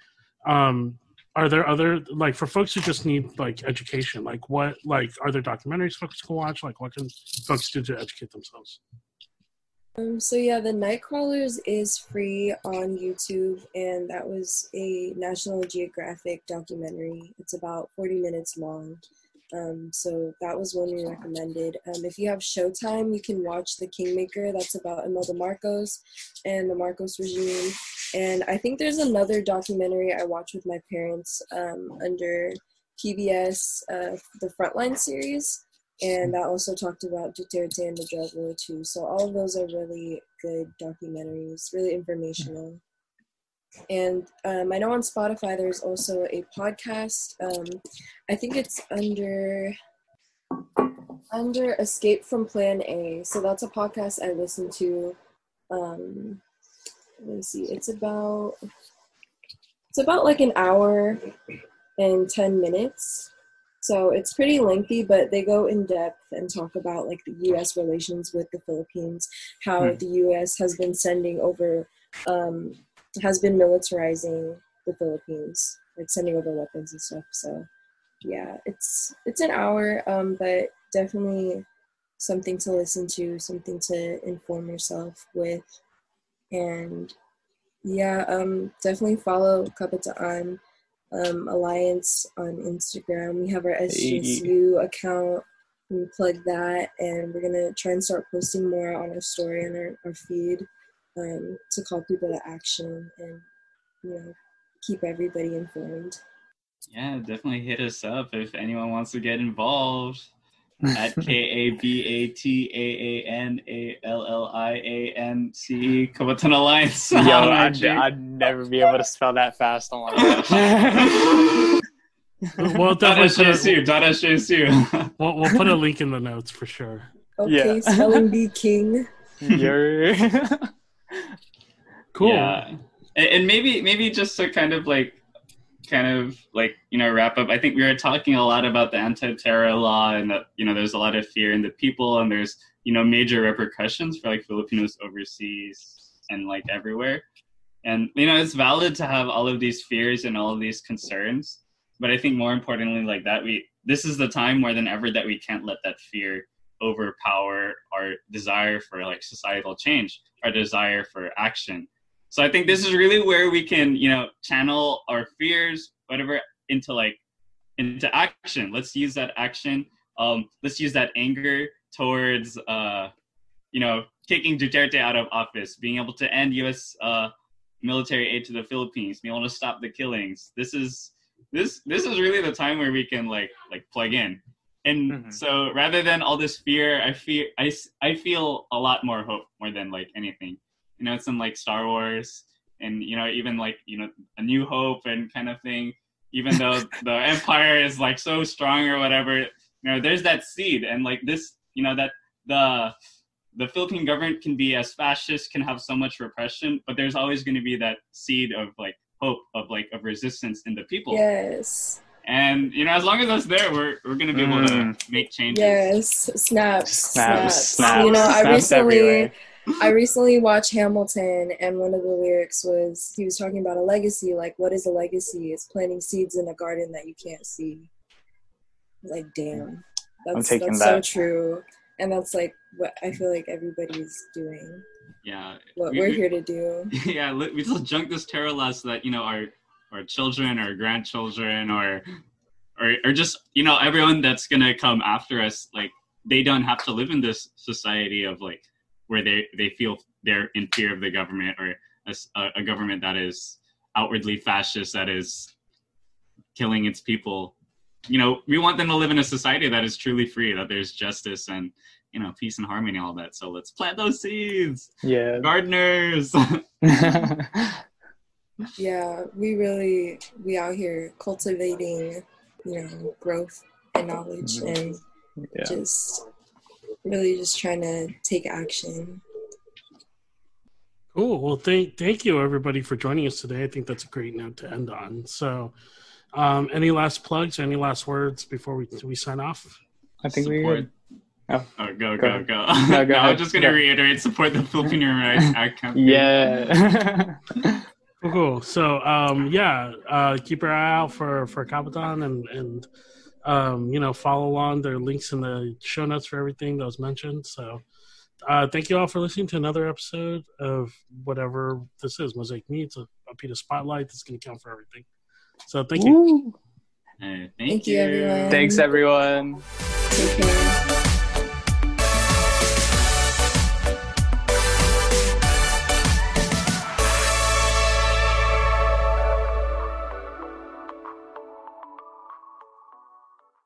Um, are there other like for folks who just need like education? Like what like are there documentaries folks can watch? Like what can folks do to educate themselves? Um, so yeah, the Nightcrawlers is free on YouTube, and that was a National Geographic documentary. It's about 40 minutes long. Um, so that was one we recommended. Um, if you have Showtime, you can watch The Kingmaker. That's about Imelda Marcos and the Marcos regime. And I think there's another documentary I watched with my parents um, under PBS, uh, the Frontline series. And that also talked about Duterte and the drug war too. So all of those are really good documentaries, really informational. And um, I know on Spotify there's also a podcast. Um, I think it's under under Escape from Plan A. So that's a podcast I listen to. Um, let me see. It's about it's about like an hour and ten minutes. So it's pretty lengthy, but they go in depth and talk about like the U.S. relations with the Philippines, how hmm. the U.S. has been sending over um, has been militarizing the Philippines, like sending over weapons and stuff. So yeah, it's it's an hour, um, but definitely something to listen to, something to inform yourself with, and yeah, um, definitely follow Kabataan um, Alliance on Instagram. We have our SJSU hey. account. We plug that, and we're gonna try and start posting more on our story and our, our feed um, to call people to action and you know keep everybody informed. Yeah, definitely hit us up if anyone wants to get involved at K A B A T A A N A L L I A N C E Kabataan Alliance. Yo, I'd, I'd, never be able to spell that fast. My gosh. we'll definitely put a, dot SJSU. we'll, we'll put a link in the notes for sure. Okay, yeah. spelling bee king. You're cool. Yeah, and maybe maybe just to kind of like kind of like you know wrap up i think we were talking a lot about the anti-terror law and that you know there's a lot of fear in the people and there's you know major repercussions for like filipinos overseas and like everywhere And you know, it's valid to have all of these fears and all of these concerns, but I think more importantly, like that, we this is the time more than ever that we can't let that fear overpower our desire for like societal change, our desire for action. So I think this is really where we can, you know, channel our fears, whatever, into like into action. Let's use that action. Um, let's use that anger towards, uh, you know, taking Duterte out of office, being able to end U.S. Uh, military aid to the Philippines, being able to stop the killings. This is this this is really the time where we can like like plug in. And mm-hmm. so rather than all this fear, I fear I, I feel a lot more hope more than like anything. You know, it's in like Star Wars and you know even like you know a New Hope and kind of thing. Even though the Empire is like so strong or whatever, you know, there's that seed and like this, you know, that the the Philippine government can be as fascist, can have so much repression, but there's always going to be that seed of like hope, of like of resistance in the people. Yes. And you know, as long as that's there, we're we're going to be able mm. to make changes. Yes, snaps, snaps, snaps. You know, snaps I recently. Everywhere. I recently watched Hamilton, and one of the lyrics was he was talking about a legacy. Like, what is a legacy? It's planting seeds in a garden that you can't see. Like, damn, that's, that's that. so true and that's like what I feel like everybody's doing. Yeah, what we, are here to do. Yeah, we just junk this terror less that you know our our children or grandchildren or or or just you know everyone that's gonna come after us like they don't have to live in this society of like where they they feel they're in fear of the government or a, a government that is outwardly fascist that is killing its people you know, we want them to live in a society that is truly free, that there's justice and you know peace and harmony and all that. So let's plant those seeds. Yeah, gardeners. yeah, we really we out here cultivating, you know, growth and knowledge mm-hmm. and yeah. just really just trying to take action. Cool. Well, thank thank you everybody for joining us today. I think that's a great note to end on. So, um, any last plugs? Any last words before we we sign off? I think support. we. Oh. oh, go, go, go. go. No, go I'm just going to reiterate support the Philippine Human Rights Act campaign. Yeah. cool, cool. So, um, yeah, uh, keep your eye out for, for Kabataan and, and um, you know, follow along. There are links in the show notes for everything that was mentioned. So, uh, thank you all for listening to another episode of whatever this is Mosaic Meets, a, APIDA Spotlight that's going to count for everything. So thank you. Hey, thank, thank you. you. everyone. Thanks, everyone. Take care.